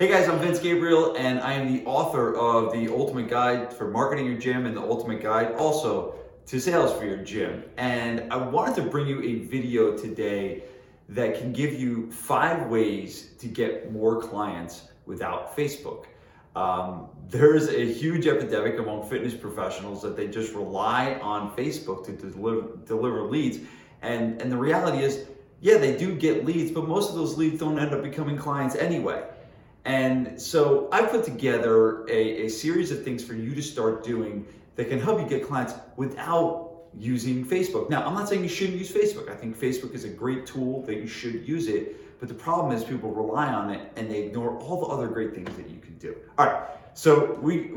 Hey guys, I'm Vince Gabriel, and I am the author of The Ultimate Guide for Marketing Your Gym and The Ultimate Guide also to Sales for Your Gym. And I wanted to bring you a video today that can give you five ways to get more clients without Facebook. Um, there's a huge epidemic among fitness professionals that they just rely on Facebook to deliver, deliver leads. And, and the reality is, yeah, they do get leads, but most of those leads don't end up becoming clients anyway. And so I put together a, a series of things for you to start doing that can help you get clients without using Facebook. Now, I'm not saying you shouldn't use Facebook. I think Facebook is a great tool that you should use it. But the problem is people rely on it and they ignore all the other great things that you can do. All right, so we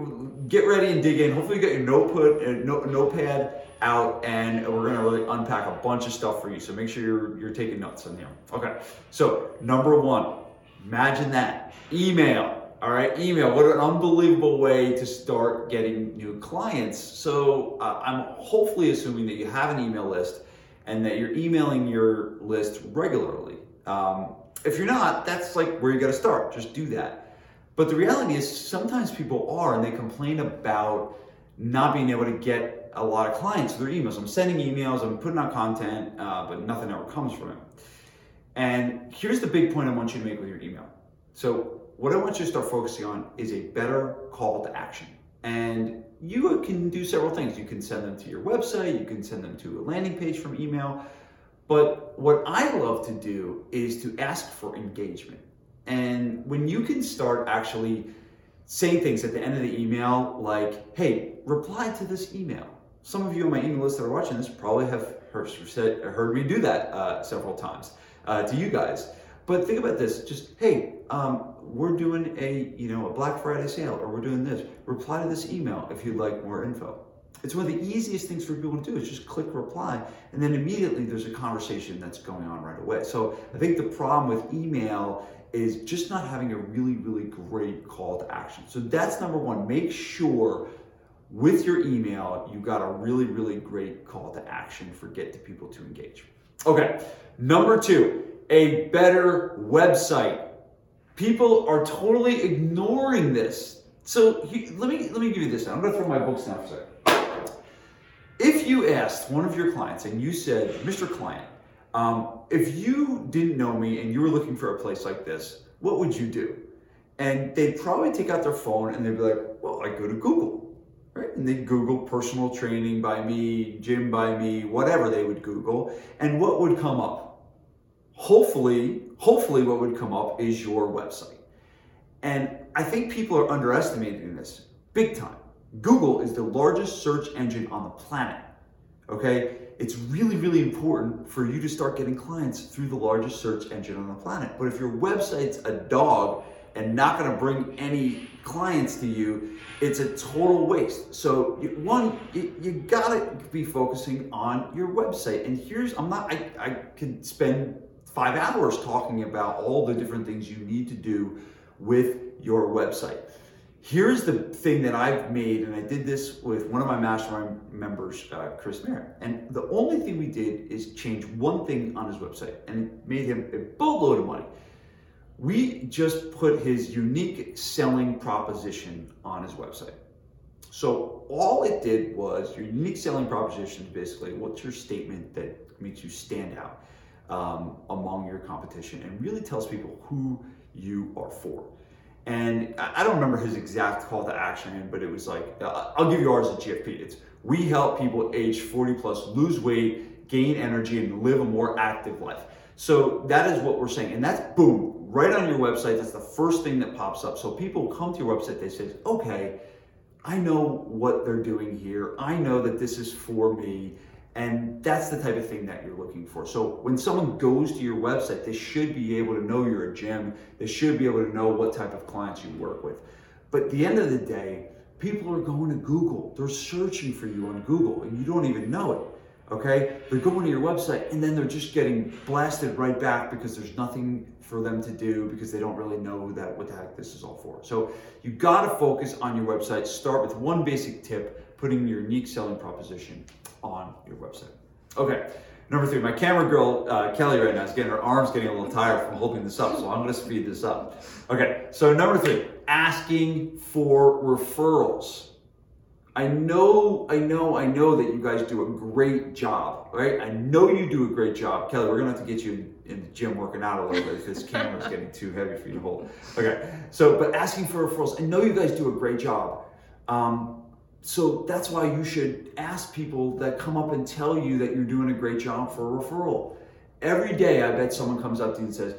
get ready and dig in. Hopefully, you get your notepad, uh, notepad out, and we're gonna really unpack a bunch of stuff for you. So make sure you're you're taking notes on here. Okay, so number one, Imagine that. Email. All right, email. What an unbelievable way to start getting new clients. So, uh, I'm hopefully assuming that you have an email list and that you're emailing your list regularly. Um, if you're not, that's like where you got to start. Just do that. But the reality is, sometimes people are and they complain about not being able to get a lot of clients through their emails. I'm sending emails, I'm putting out content, uh, but nothing ever comes from it. And here's the big point I want you to make with your email. So, what I want you to start focusing on is a better call to action. And you can do several things. You can send them to your website, you can send them to a landing page from email. But what I love to do is to ask for engagement. And when you can start actually saying things at the end of the email, like, hey, reply to this email. Some of you on my email list that are watching this probably have heard, me do that uh, several times uh, to you guys. But think about this: just hey, um, we're doing a you know a Black Friday sale, or we're doing this. Reply to this email if you'd like more info. It's one of the easiest things for people to do is just click reply, and then immediately there's a conversation that's going on right away. So I think the problem with email is just not having a really, really great call to action. So that's number one. Make sure with your email you got a really, really great call to action for get the people to engage. Okay, number two, a better website. People are totally ignoring this. So he, let me let me give you this. I'm going to throw my books down for a second. If you asked one of your clients and you said, "Mr. Client, um, if you didn't know me and you were looking for a place like this, what would you do?" And they'd probably take out their phone and they'd be like, "Well, I go to Google." Right? And they Google personal training by me, gym by me, whatever they would Google, and what would come up? Hopefully, hopefully what would come up is your website. And I think people are underestimating this big time. Google is the largest search engine on the planet. Okay? It's really, really important for you to start getting clients through the largest search engine on the planet. But if your website's a dog and not going to bring any clients to you, it's a total waste. So one, you, you, gotta be focusing on your website. And here's, I'm not, I, I could spend five hours talking about all the different things you need to do with your website. Here's the thing that I've made, and I did this with one of my mastermind members, uh, Chris Merritt. And the only thing we did is change one thing on his website, and it made him a boatload of money we just put his unique selling proposition on his website. So all it did was your unique selling proposition basically what's your statement that makes you stand out um, among your competition and really tells people who you are for. And I don't remember his exact call to action, but it was like, uh, I'll give you ours at GFP. It's we help people age 40 plus lose weight, gain energy, and live a more active life. So that is what we're saying. And that's boom, right on your website. That's the first thing that pops up. So people come to your website, they say, okay, I know what they're doing here. I know that this is for me. And that's the type of thing that you're looking for. So when someone goes to your website, they should be able to know you're a gym. They should be able to know what type of clients you work with. But at the end of the day, people are going to Google. They're searching for you on Google and you don't even know it okay? They're going to your website and then they're just getting blasted right back because there's nothing for them to do because they don't really know that what the heck this is all for. So you got to focus on your website. Start with one basic tip, putting your unique selling proposition on your website. Okay. Number three, my camera girl, uh, Kelly, right now is getting her arms getting a little tired from holding this up, so I'm gonna speed this up. Okay, so number three, asking for referrals. I know, I know, I know that you guys do a great job, right? I know you do a great job. Kelly, we're gonna have to get you in, the gym working out a little bit if this camera's getting too heavy for you to hold. Okay, so, but asking for referrals, I know you guys do a great job. Um, so that's why you should ask people that come up and tell you that you're doing a great job for a referral. Every day, I bet someone comes up to you and says,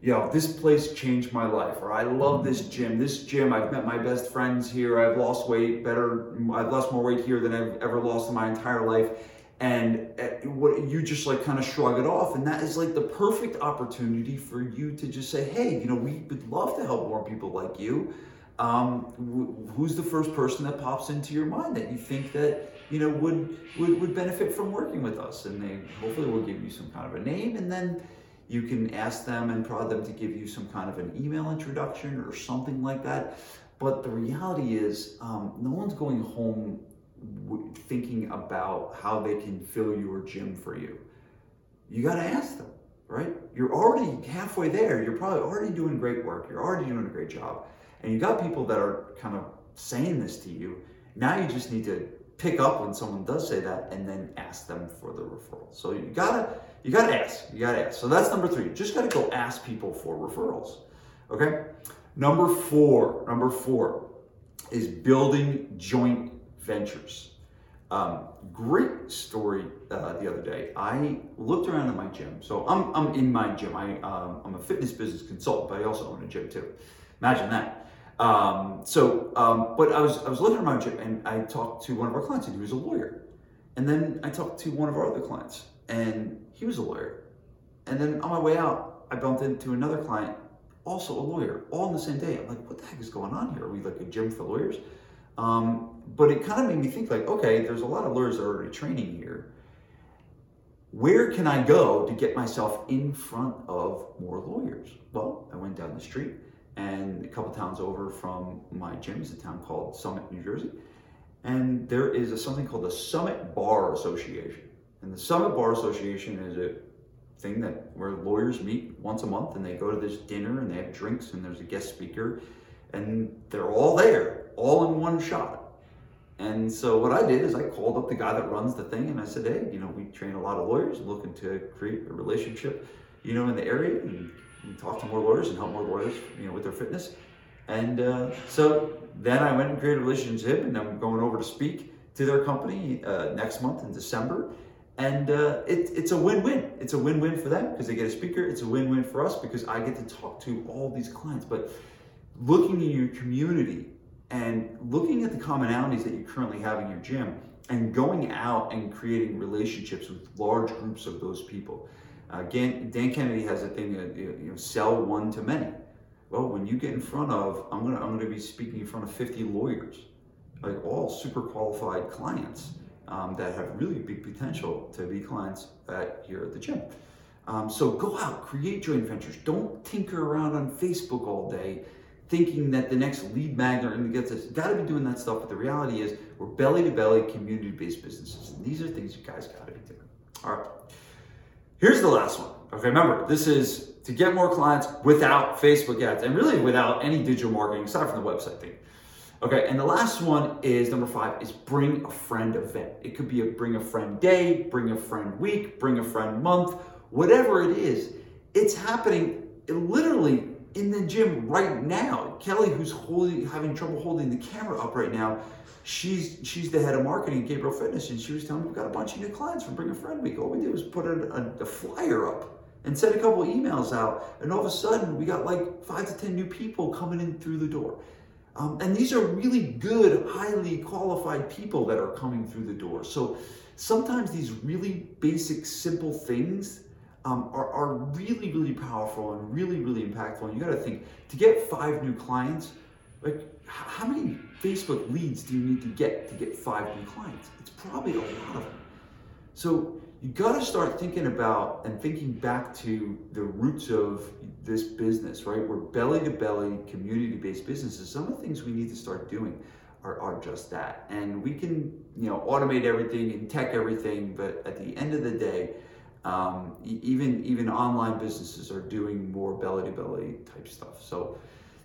Yo, this place changed my life, or I love this gym. This gym, I've met my best friends here. I've lost weight better, I've lost more weight here than I've ever lost in my entire life. And eh, what you just like kind of shrug it off. And that is like the perfect opportunity for you to just say, Hey, you know, we would love to help more people like you um, who's the first person that pops into your mind that you think that you know would, would would benefit from working with us and they hopefully will give you some kind of a name and then you can ask them and prod them to give you some kind of an email introduction or something like that. But the reality is um, no one's going home w- thinking about how they can fill your gym for you. You got to ask them right? You're already halfway there. You're probably already doing great work. You're already doing a great job. And you got people that are kind of saying this to you. Now you just need to pick up when someone does say that and then ask them for the referral. So you gotta you gotta ask. You gotta ask. So that's number three. You just gotta go ask people for referrals. Okay. Number four. Number four is building joint ventures. Um, great story uh, the other day. I looked around at my gym. So I'm, I'm in my gym. I, um, I'm a fitness business consultant, but I also own a gym too. Imagine that. Um, so, um, but I was I was looking around and I talked to one of our clients and he was a lawyer, and then I talked to one of our other clients and he was a lawyer, and then on my way out I bumped into another client, also a lawyer, all in the same day. I'm like, what the heck is going on here? Are we like a gym for lawyers? Um, but it kind of made me think like, okay, there's a lot of lawyers that are already training here. Where can I go to get myself in front of more lawyers? Well, I went down the street and a couple towns over from my gym is a town called Summit, New Jersey. And there is a, something called the Summit Bar Association. And the Summit Bar Association is a thing that where lawyers meet once a month and they go to this dinner and they have drinks and there's a guest speaker and they're all there, all in one shot. And so what I did is I called up the guy that runs the thing and I said, hey, you know, we train a lot of lawyers looking to create a relationship, you know, in the area and talk to more lawyers and help more lawyers, you know, with their fitness. And uh, so then I went and created a relationship, and I'm going over to speak to their company uh, next month in December. And uh, it, it's a win-win. It's a win-win for them because they get a speaker. It's a win-win for us because I get to talk to all these clients. But looking in your community and looking at the commonalities that you currently have in your gym and going out and creating relationships with large groups of those people. Dan, Kennedy has a thing, uh, you know, sell one to many. Well, when you get in front of, I'm gonna, I'm gonna be speaking in front of 50 lawyers, like all super qualified clients um, that have really big potential to be clients at here at the gym. Um, so go out, create joint ventures. Don't tinker around on Facebook all day thinking that the next lead magnet and gets us. Got to be doing that stuff. But the reality is, we're belly to belly, community based businesses. And these are things you guys got to be doing. All right. Here's the last one. Okay, remember, this is to get more clients without Facebook ads and really without any digital marketing aside from the website thing. Okay, and the last one is number five is bring a friend event. It could be a bring a friend day, bring a friend week, bring a friend month, whatever it is. It's happening literally in the gym right now. Kelly, who's holding, having trouble holding the camera up right now, she's she's the head of marketing at Gabriel Fitness, and she was telling me we've got a bunch of new clients from Bring a Friend Week. All we did was put a, a, a flyer up and send a couple emails out, and all of a sudden we got like five to ten new people coming in through the door. Um, and these are really good, highly qualified people that are coming through the door. So sometimes these really basic, simple things um, are, are really, really powerful and really, really impactful. And you got to think to get five new clients, like how many Facebook leads do you need to get to get five new clients? It's probably a lot of them. So you got to start thinking about and thinking back to the roots of this business, right? We're belly to belly, community based businesses. Some of the things we need to start doing are, are just that. And we can, you know, automate everything and tech everything, but at the end of the day, Um, even even online businesses are doing more belly to belly type stuff. So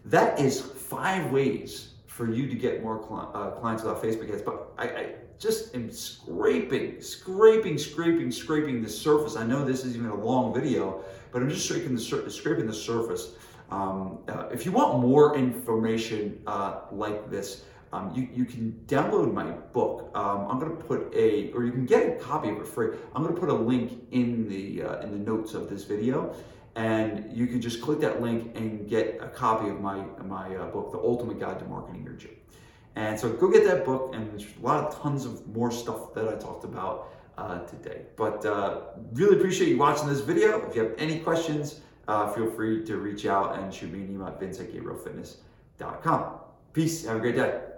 that is five ways for you to get more cli- uh, clients without Facebook ads. But I, I just am scraping, scraping, scraping, scraping the surface. I know this is even a long video, but I'm just scraping the sur- scraping the surface. Um, uh, if you want more information uh, like this, um, you, you can download my book. Um, I'm going to put a, or you can get a copy of it free. I'm going to put a link in the uh, in the notes of this video, and you can just click that link and get a copy of my my uh, book, The Ultimate Guide to Marketing Your Gym. And so go get that book, and there's a lot of tons of more stuff that I talked about uh, today. But uh, really appreciate you watching this video. If you have any questions, uh, feel free to reach out and shoot me an email at vince at gabrielfitness.com. Peace. Have a great day.